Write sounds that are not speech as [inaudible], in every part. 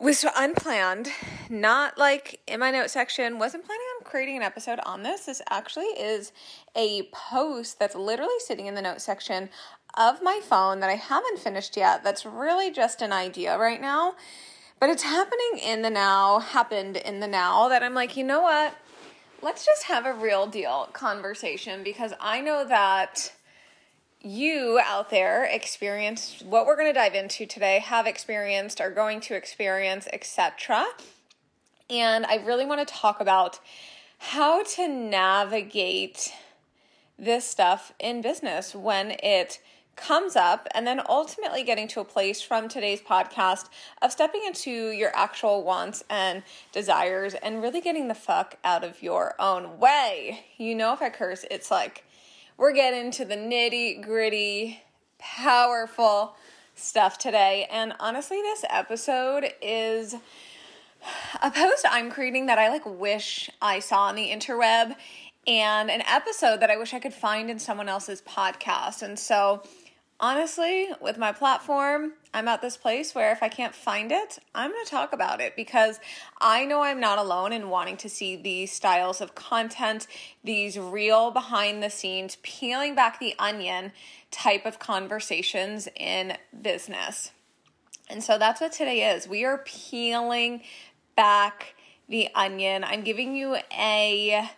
was unplanned, not like in my note section, wasn't planning on creating an episode on this. This actually is a post that's literally sitting in the note section of my phone that I haven't finished yet. That's really just an idea right now. But it's happening in the now, happened in the now that I'm like, you know what? Let's just have a real deal conversation because I know that you out there experienced what we're going to dive into today, have experienced, are going to experience, etc. And I really want to talk about how to navigate this stuff in business when it comes up, and then ultimately getting to a place from today's podcast of stepping into your actual wants and desires and really getting the fuck out of your own way. You know, if I curse, it's like we're getting to the nitty gritty, powerful stuff today. And honestly, this episode is a post I'm creating that I like wish I saw on the interweb and an episode that I wish I could find in someone else's podcast. And so honestly, with my platform, I'm at this place where if I can't find it, I'm going to talk about it because I know I'm not alone in wanting to see these styles of content, these real behind the scenes, peeling back the onion type of conversations in business. And so that's what today is. We are peeling back the onion. I'm giving you a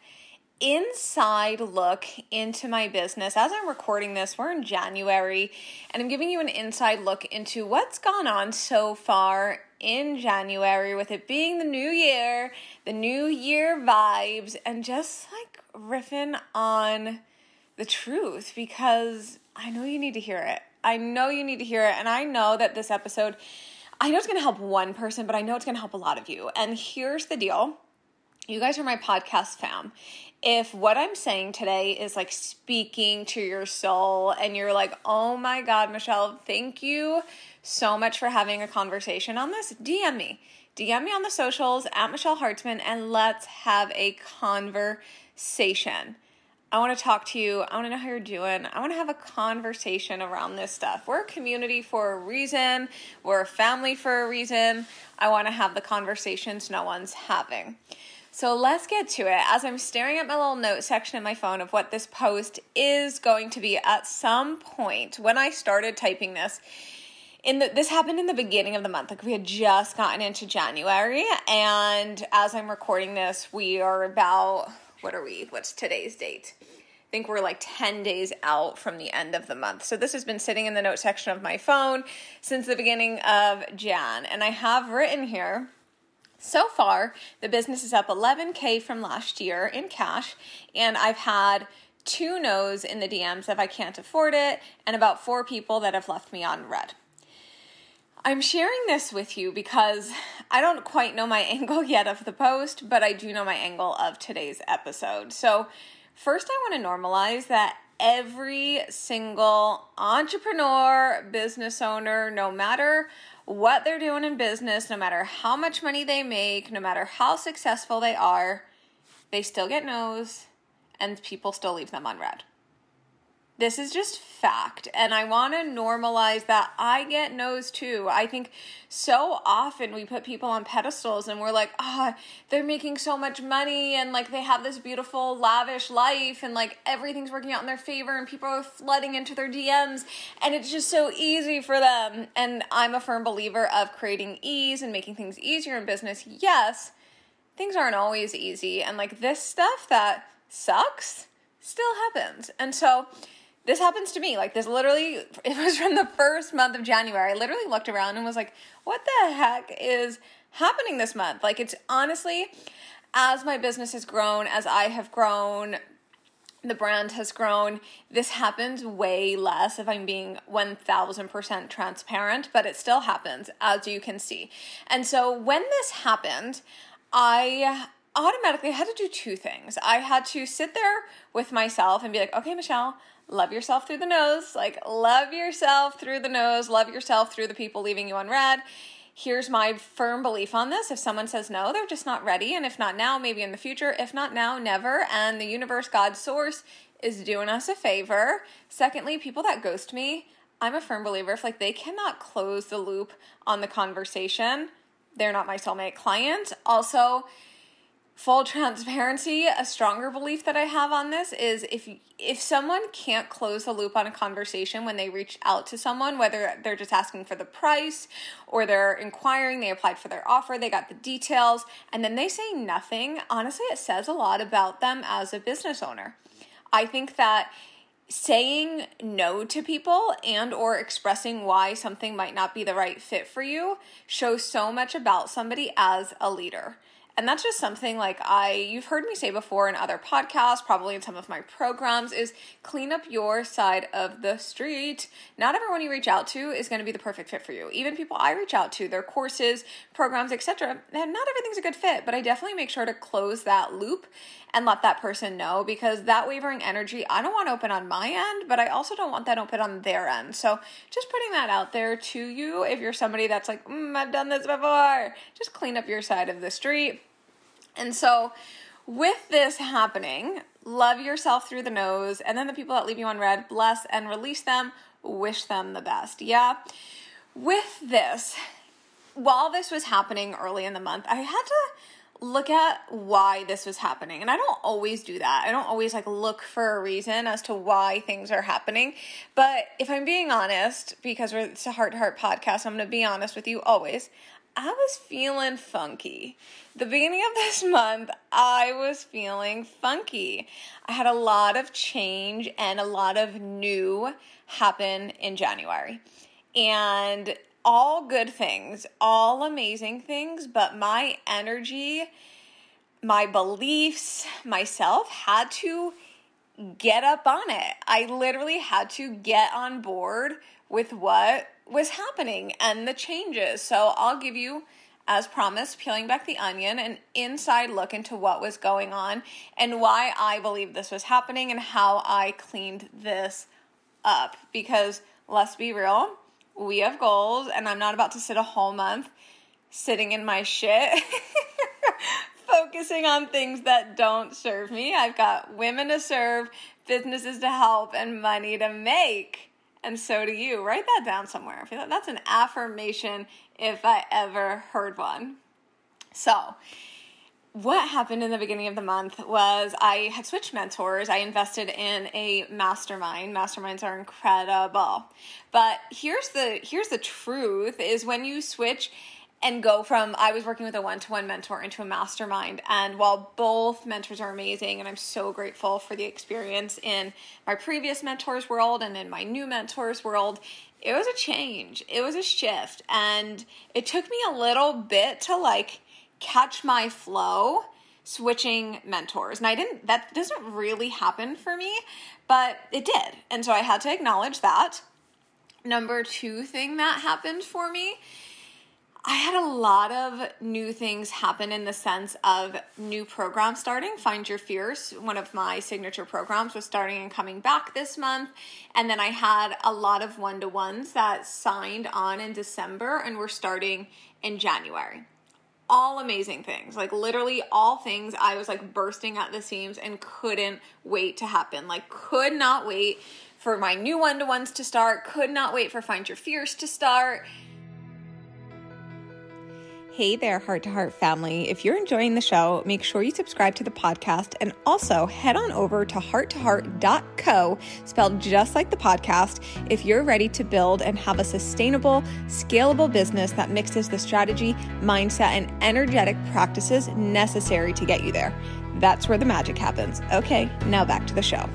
inside look into my business. As I'm recording this, we're in January, and I'm giving you an inside look into what's gone on so far in January with it being the new year, the new year vibes, and just like riffing on the truth because I know you need to hear it. I know you need to hear it, and I know that this episode. I know it's to help one person, but I know it's to help a lot of you. And here's the deal you guys are my podcast fam if what I'm saying today is like speaking to your soul and you're like, oh my God, Michelle, thank you so much for having a conversation on this, DM me. DM me on the socials at Michelle Hartzman and let's have a conversation. I want to talk to you. I want to know how you're doing. I want to have a conversation around this stuff. We're a community for a reason, we're a family for a reason. I want to have the conversations no one's having. So let's get to it. As I'm staring at my little note section in my phone of what this post is going to be at some point when I started typing this, in the, this happened in the beginning of the month. Like we had just gotten into January, and as I'm recording this, we are about what are we? What's today's date? I think we're like 10 days out from the end of the month. So this has been sitting in the note section of my phone since the beginning of Jan. And I have written here so far, the business is up 11K from last year in cash, and I've had two no's in the DMs if I can't afford it, and about four people that have left me on read. I'm sharing this with you because I don't quite know my [laughs] angle yet of the post, but I do know my angle of today's episode. So, first, I want to normalize that every single entrepreneur, business owner, no matter what they're doing in business, no matter how much money they make, no matter how successful they are, they still get no's and people still leave them unread. This is just fact. And I want to normalize that I get no's too. I think so often we put people on pedestals and we're like, ah, oh, they're making so much money and like they have this beautiful, lavish life and like everything's working out in their favor and people are flooding into their DMs and it's just so easy for them. And I'm a firm believer of creating ease and making things easier in business. Yes, things aren't always easy. And like this stuff that sucks still happens. And so, this happens to me. Like this literally [laughs] it was from the first month of January. I literally looked around and was like, what the heck is happening this month? Like it's honestly as my business has grown, as I have grown, the brand has grown. This happens way less if I'm being 1000% transparent, but it still happens, as you can see. And so when this happened, I automatically had to do two things. I had to sit there with myself and be like, okay, Michelle, love yourself through the no's. Like, love yourself through the no's, love yourself through the people leaving you unread. Here's my firm belief on this. If someone says no, they're just not ready. And if not now, maybe in the future. If not now, never. And the universe, God's source, is doing us a favor. Secondly, people that ghost me, I'm a firm believer if like they cannot close the loop on the conversation, they're not my soulmate client. Also, full transparency, a stronger belief that I have on this is if if someone can't close the loop on a conversation when they reach out to someone, whether they're just asking for the price or they're inquiring, they applied for their offer, they got the details, and then they say nothing, honestly, it says a lot about them as a business owner. I think that saying no to people and or expressing why something might not be the right fit for you shows so much about somebody as a leader. And that's just something like I you've heard me say before in other podcasts, probably in some of my programs is clean up your side of the street. Not everyone you reach out to is going to be the perfect fit for you. Even people I reach out to, their courses, programs, etc. And not everything's a good fit, but I definitely make sure to close that loop and let that person know because that wavering energy I don't want open on my end, but I also don't want that open on their end. So just putting that out there to you if you're somebody that's like, mm, I've done this before, just clean up your side of the street and so, with this happening, love yourself through the no's, and then the people that leave you unread, bless and release them, wish them the best. Yeah. With this, while this was happening early in the month, I had to look at why this was happening. And I don't always do that. I don't always like look for a reason as to why things are happening. But if I'm being honest, because we're it's a heart to heart podcast, I'm going to be honest with you always. I was feeling funky. The beginning of this [laughs] month, I was feeling funky. I had a lot of change and a lot of new happen in January. And all good things, all amazing things, but my energy, my beliefs, myself had to get up on it. I literally had to get on board with what was happening and the changes. So I'll give you, as promised, peeling back the onion, an inside look into what was going on and why I believe this was happening and how I cleaned this up. Because let's be real, we have goals, and I'm not about to sit a whole month sitting in my shit. [laughs] focusing on things that don't serve me. I've got women to serve, businesses to help, and money to make and so do you. Write that down somewhere. I feel like that's an affirmation if I ever heard one. So, what happened in the beginning of the month was I had switched mentors. I invested in a mastermind. Masterminds are incredible. But here's the here's the truth is when you switch and go from I was working with a one to one mentor into a mastermind. And while both mentors are amazing, and I'm so grateful for the experience in my previous mentors world and in my new mentors world, it was a change. It was a shift. And it took me a little bit to like catch my flow switching mentors. And I didn't, that doesn't really happen for me, but it did. And so I had to acknowledge that. Number two thing that happened for me I had a lot of new things happen in the sense of new programs starting. Find Your Fierce, one of my signature programs, was starting and coming back this month. And then I had a lot of one to ones that signed on in December and were starting in January. All amazing things, like literally all things I was like bursting at the seams and couldn't wait to happen. Like, could not wait for my new one to ones to start, could not wait for Find Your Fierce to start Hey there, Heart to Heart family. If you're enjoying the show, make sure you subscribe to the podcast and also head on over to hearttoheart.co, spelled just like the podcast, if you're ready to build and have a sustainable, scalable business that mixes the strategy, mindset, and energetic practices necessary to get you there. That's where the magic happens. Okay, now back to the show.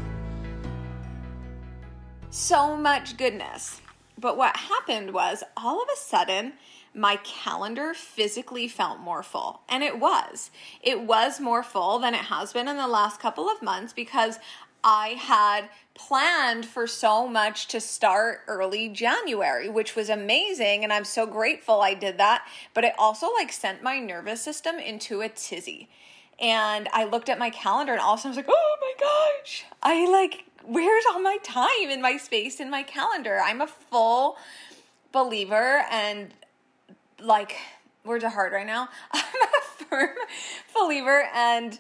So much goodness. But what happened was all of a sudden, my calendar physically felt more full. And it was. It was more full than it has been in the last couple of months because I had planned for so much to start early January, which was amazing. And I'm so grateful I did that. But it also like sent my nervous system into a tizzy. And I looked at my calendar and all of a sudden I was like, oh my gosh, I like, where's all my time and my space in my calendar? I'm a full believer and like, words are hard right now. [laughs] I'm a firm believer and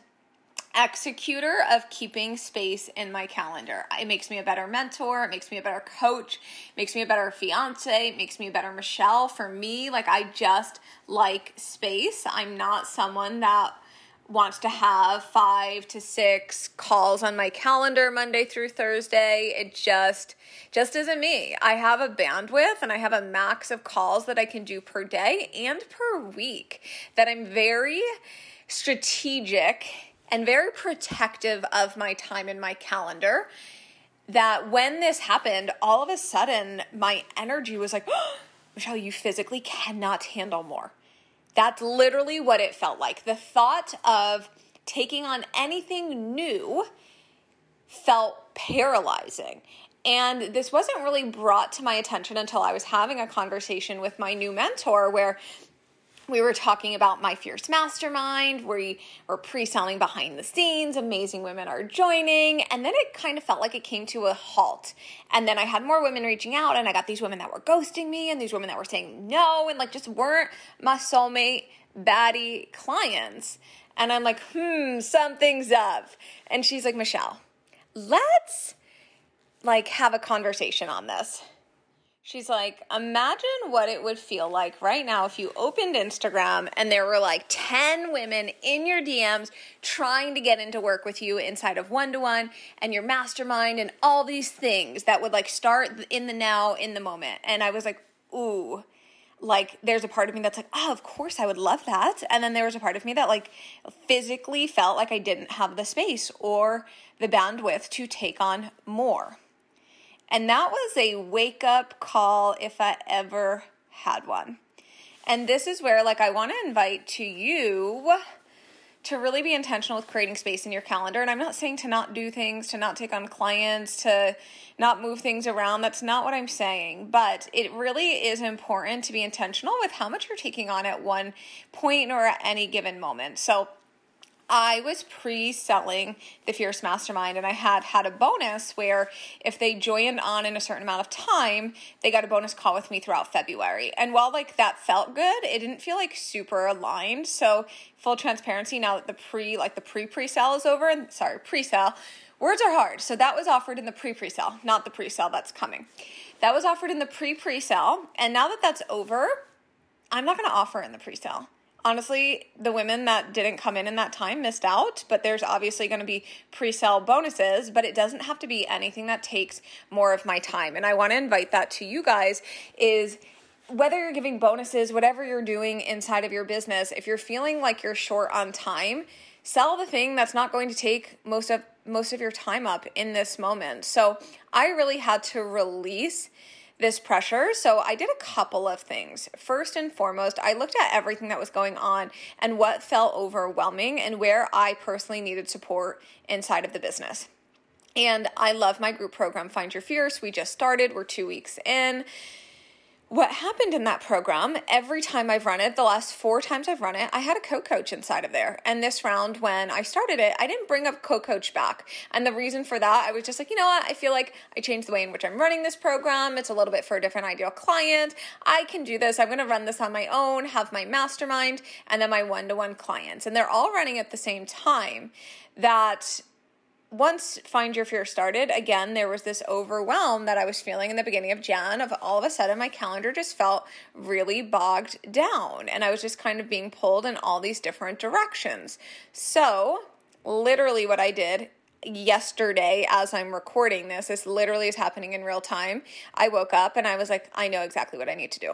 executor of keeping space in my calendar. It makes me a better mentor, it makes me a better coach, makes me a better fiance, makes me a better Michelle. For me, like I just like space. I'm not someone that wants to have 5 to 6 calls on my calendar Monday through Thursday. It just just isn't me. I have a bandwidth and I have a max of calls that I can do per day and per week that I'm very strategic and very protective of my time and my calendar that when this happened, all of a sudden my energy was like, oh, [gasps] Michelle, you physically cannot handle more. That's literally what it felt like. The thought of taking on anything new felt paralyzing. And this wasn't really brought to my attention until I was having a conversation with my new mentor where we were talking about my fierce mastermind we were pre-selling behind the scenes amazing women are joining and then it kind of felt like it came to a halt. And then i had more women reaching out and i got these women that were ghosting me and these women that were saying no and like just weren't my soulmate baddie clients. And i'm like hmm something's up. And she's like michelle let's like have a conversation on this She's like, imagine what it would feel like right now if you opened Instagram and there were like 10 women in your DMs trying to get into work with you inside of one to one and your mastermind and all these things that would like start in the now, in the moment. And I was like, ooh, like there's a part of me that's like, oh, of course I would love that. And then there was a part of me that like physically felt like I didn't have the space or the bandwidth to take on more. And that was a wake up call if I ever had one. And this is where, like, I want to invite to you to really be intentional with creating space in your calendar. And I'm not saying to not do things, to not take on clients, to not move things around. That's not what I'm saying. But it really is important to be intentional with how much you're taking on at one point or at any given moment. So, I was pre-selling the Fierce Mastermind and I had had a bonus where if they joined on in a certain amount of time, they got a bonus call with me throughout February. And while like that felt good, it didn't feel like super aligned. So full transparency now that the pre like the pre-pre-sale is over and sorry, pre-sale words are hard. So that was offered in the pre-pre-sale, not the pre-sale that's coming. That was offered in the pre-pre-sale, and now that that's over, I'm not going to offer in the pre-sale honestly, the women that didn't come in in that time missed out, but there's obviously going to be pre sale bonuses, but it doesn't have to be anything that takes more of my time. And I want to invite that to you guys is whether you're giving bonuses, whatever you're doing inside of your business, if you're feeling like you're short on time, sell the thing that's not going to take most of most of your time up in this moment. So, I really had to release this pressure. So I did a couple of things. First and foremost, I looked at everything that was going on and what felt overwhelming and where I personally needed support inside of the business. And I love my group program, Find Your Fierce. We just started, we're two weeks in what happened in that program, every time I've run it, the last four times I've run it, I had a co coach inside of there. And this round, when I started it, I didn't bring up co coach back. And the reason for that, I was just like, you know what? I feel like I changed the way in which I'm running this program. It's a little bit for a different ideal client. I can do this. I'm going to run this on my own, have my mastermind, and then my one to one clients. And they're all running at the same time. That once Find Your Fierce started, again, there was this overwhelm that I was feeling in the beginning of Jan of all of a sudden my calendar just felt really bogged down and I was just kind of being pulled in all these different directions. So, literally what I did yesterday as I'm recording this, this literally is happening in real time. I woke up and I was like, I know exactly what I need to do.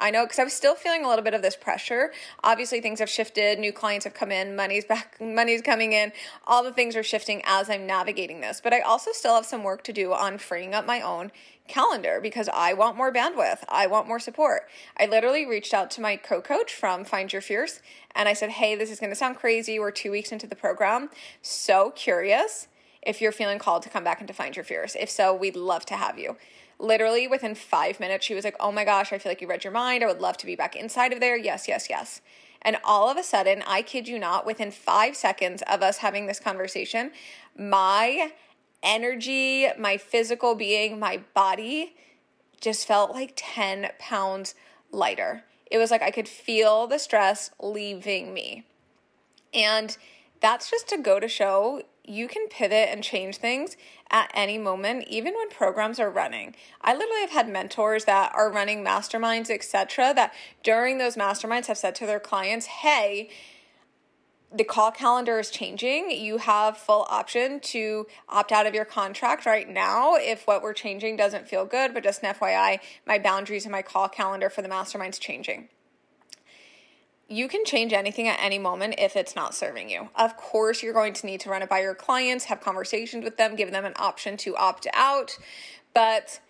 I know because I was still feeling a little bit of this pressure. Obviously, things have shifted. New clients have come in. Money's back. [laughs] Money's coming in. All the things are shifting as I'm navigating this. But I also still have some work to do on freeing up my own calendar because I want more bandwidth. I want more support. I literally reached out to my co-coach from Find Your Fierce and I said, "Hey, this is going to sound crazy. We're 2 weeks into the program. So curious if you're feeling called to come back and define your fears. If so, we'd love to have you. Literally within five minutes, she was like, Oh my gosh, I feel like you read your mind. I would love to be back inside of there. Yes, yes, yes. And all of a sudden, I kid you not, within five seconds of us having this conversation, my energy, my physical being, my body just felt like 10 pounds lighter. It was like I could feel the stress leaving me. And that's just to go to show you can pivot and change things at any moment even when programs are running i literally have had mentors that are running masterminds etc that during those masterminds have said to their clients hey the call calendar is changing. You have full option to opt out of your contract right now if what we're changing doesn't feel good. But just an FYI, my boundaries and my call calendar for the mastermind's changing. You can change anything at any moment if it's not serving you. Of course, you're going to need to run it by your clients, have conversations with them, give them an option to opt out. But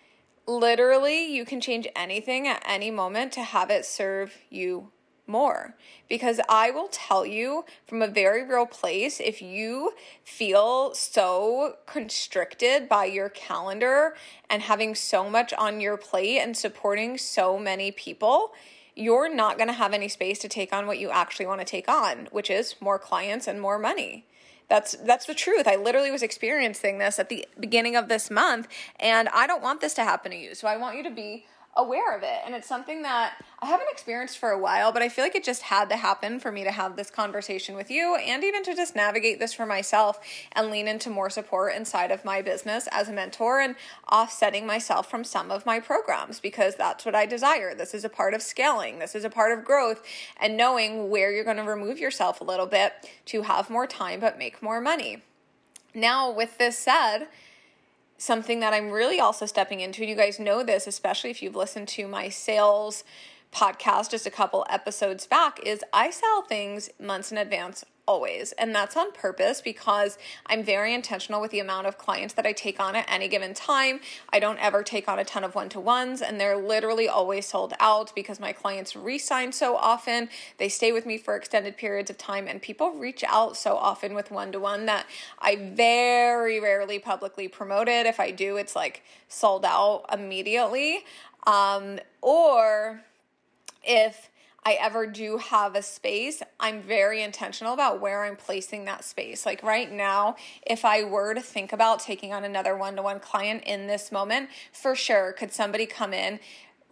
literally, you can change anything at any moment to have it serve you more because I will tell you from a very real place if you feel so constricted by your calendar and having so much on your plate and supporting so many people, you're not going to have any space to take on what you actually want to take on, which is more clients and more money. That's that's the truth. I literally was experiencing this at the beginning of this month and I don't want this to happen to you. So I want you to be aware of it. And it's something that I haven't experienced for a while, but I feel like it just had to happen for me to have this conversation with you and even to just navigate this for myself and lean into more support inside of my business as a mentor and offsetting myself from some of my programs because that's what I desire. This is a part of scaling, this is a part of growth and knowing where you're going to remove yourself a little bit to have more time but make more money. Now, with this said, something that I'm really also stepping into. You guys know this, especially if you've listened to my sales podcast just a couple episodes back, is I sell things months in advance always. And that's on purpose because I'm very intentional with the amount of clients that I take on at any given time. I don't ever take on a ton of one to ones, and they're literally always sold out because my clients resign so often. They stay with me for extended periods of time, and people reach out so often with one to one that I very rarely publicly promote it. If I do, it's like sold out immediately. Um, or if I ever do have a space, I'm very intentional about where I'm placing that space. Like right now, if I were to think about taking on another one to one client in this moment, for sure, could somebody come in,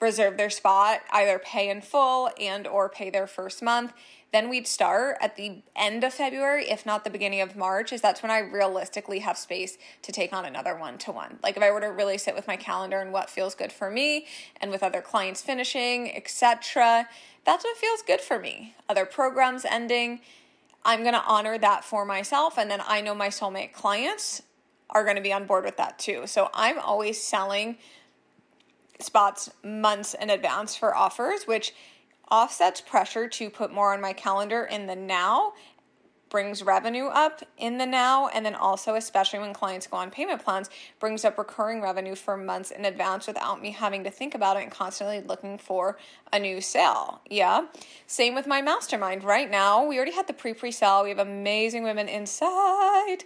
reserve their spot, either pay in full and or pay their first month? Then we'd start at the end of February, if not the beginning of March, is that's when I realistically have space to take on another one to one. Like if I were to really sit with my calendar and what feels good for me and with other clients finishing, etc that's what feels good for me. Other programs ending, I'm going to honor that for myself. And then I know my soulmate clients are going to be on board with that too. So I'm always selling spots months in advance for offers, which offsets pressure to put more on my calendar in the now brings revenue up in the now and then also especially when clients go on payment plans brings up recurring revenue for months in advance without me having to think about it and constantly looking for a new sale. Yeah. Same with my mastermind. Right now we already had the pre-pre-sale we have amazing women inside.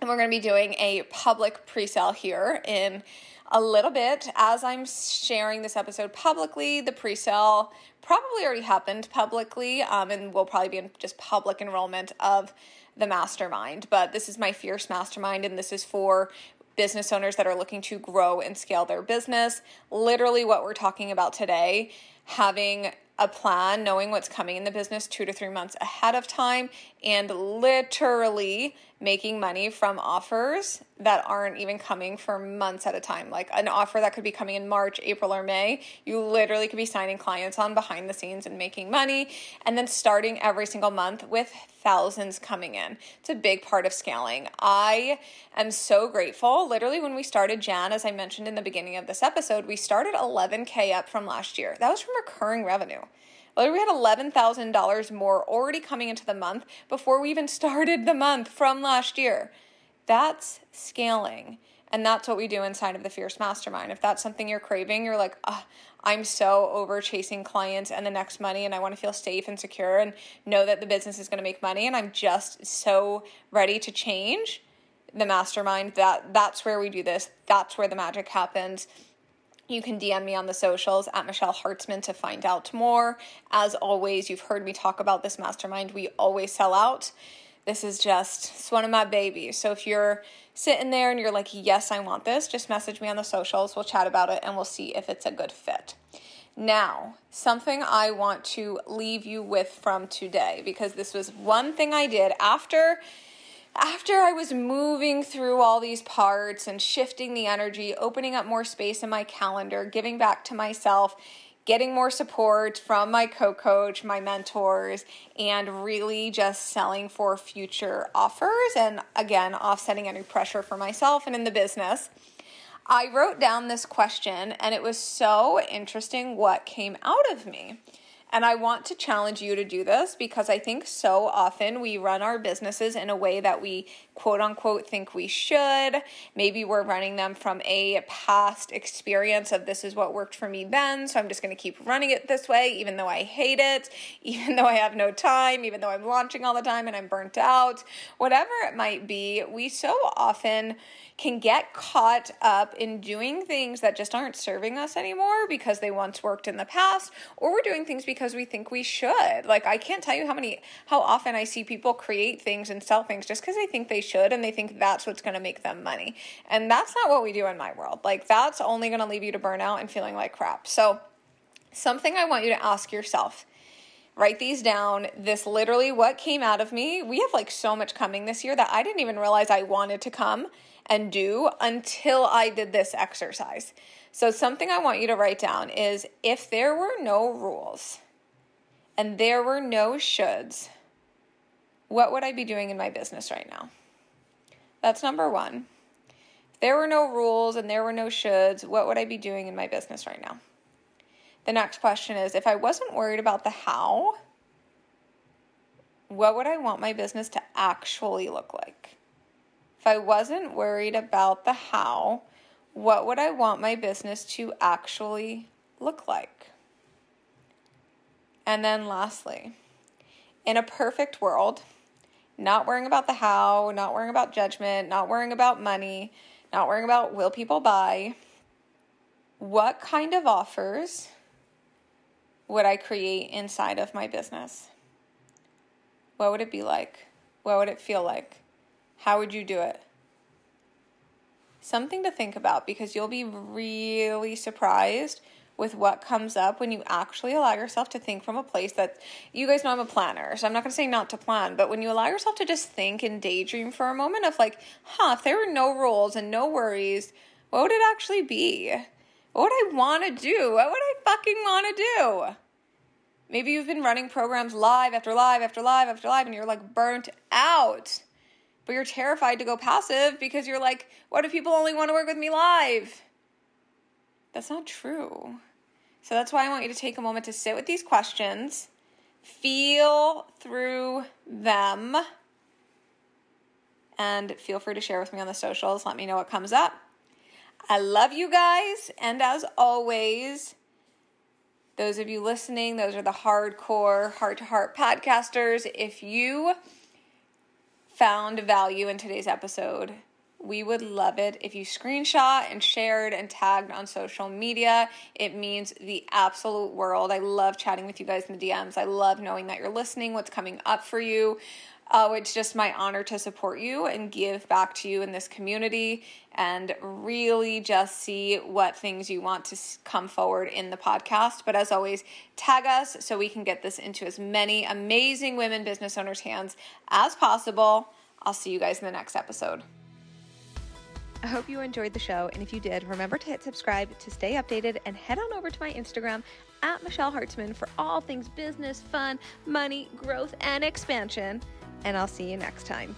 And we're going to be doing a public pre-sale here in a little bit as I'm sharing this episode publicly. The pre sale probably already happened publicly um, and will probably be in just public enrollment of the mastermind. But this is my Fierce Mastermind, and this is for business owners that are looking to grow and scale their business. Literally, what we're talking about today having a plan, knowing what's coming in the business two to three months ahead of time, and literally making money from offers that aren't even coming for months at a time. Like an offer that could be coming in March, April, or May, you literally could be signing clients on behind the scenes and making money, and then starting every single month with thousands coming in. It's a big part of scaling. I am so grateful. Literally, when we started Jan, as I mentioned in the beginning of this episode, we started 11K up from last year. That was from recurring revenue. We had $11,000 more already coming into the month before we even [laughs] started the month from last year. That's scaling. And that's what we do inside of the Fierce Mastermind. If that's something you're craving, you're like, oh, I'm so over chasing clients and the next money, and I want to feel safe and secure and know that the business is going to make money, and I'm just so ready to change the mastermind. That that's where we do this. That's where the magic happens. You can DM me on the socials at Michelle Hartzman to find out more. As always, you've heard me talk about this mastermind. We always sell out. This is just it's one of my babies. So if you're sitting there and you're like, yes, I want this, just message me on the socials. We'll chat about it and we'll see if it's a good fit. Now, something I want to leave you with from today because this was one thing I did after after I was moving through all these parts and shifting the energy, opening up more space in my calendar, giving back to myself, getting more support from my co coach, my mentors, and really just selling for future offers and again, offsetting any pressure for myself and in the business. I wrote down this question and it was so interesting what came out of me. And I want to challenge you to do this because I think so often we run our businesses in a way that we quote unquote think we should. Maybe we're running them from a past experience of this is what worked for me then, so I'm just going to keep running it this way, even though I hate it, [laughs] even though I have no time, even though I'm launching all the time and I'm burnt out, whatever it might be. We so often can get caught up in doing things that just aren't serving us anymore because they once worked in the past, or we're doing things because we think we should. Like, I can't tell you how many, how often I see people create things and sell things just because they think they should and they think that's what's going to make them money. And that's not what we do in my world. Like, that's only going to leave you to burnout and feeling like crap. So, something I want you to ask yourself write these down. This literally what came out of me. We have like so much coming this year that I didn't even realize I wanted to come and do until I did this exercise. So, something I want you to write down is if there were no rules and there were no shoulds, what would I be doing in my business right now? That's number one. If there were no rules and there were no shoulds, what would I be doing in my business right now? The next question is if I wasn't worried about the how, what would I want my business to actually look like? If I wasn't worried about the how, what would I want my business to actually look like? And then lastly, in a perfect world, not worrying about the how, not worrying about judgment, not worrying about money, not worrying about will people buy, what kind of offers would I create inside of my business? What would it be like? What would it feel like? How would you do it? Something to think about because you'll be really surprised with what comes up when you actually allow yourself to think from a place that you guys know I'm a planner, so I'm not to say not to plan, but when you allow yourself to just think and daydream for a moment of like, huh, if there were no rules and no worries, what would it actually be? What would I want to do? What would I fucking want to do? Maybe you've been running programs live after live after live after live and you're like burnt out but you're terrified to go passive because you're like, what if people only want to work with me live? That's not true. So that's why I want you to take a moment to sit with these questions, feel through them, and feel free to share with me on the socials. Let me know what comes up. I love you guys. And as always, those of you listening, those are the hardcore heart to heart podcasters. If you found value in today's episode, we would love it if you screenshot and shared and tagged on social media. It means the absolute world. I love chatting with you guys in the DMs. I love knowing that you're listening, what's coming up for you. Oh, it's just my honor to support you and give back to you in this community and really just see what things you want to come forward in the podcast. But as always, tag us so we can get this into as many amazing women business owners' hands as possible. I'll see you guys in the next episode. I hope you enjoyed the show. And if you did, remember to hit subscribe to stay updated and head on over to my Instagram at Michelle Hartzman for all things business, fun, money, growth, and expansion and I'll see you next time.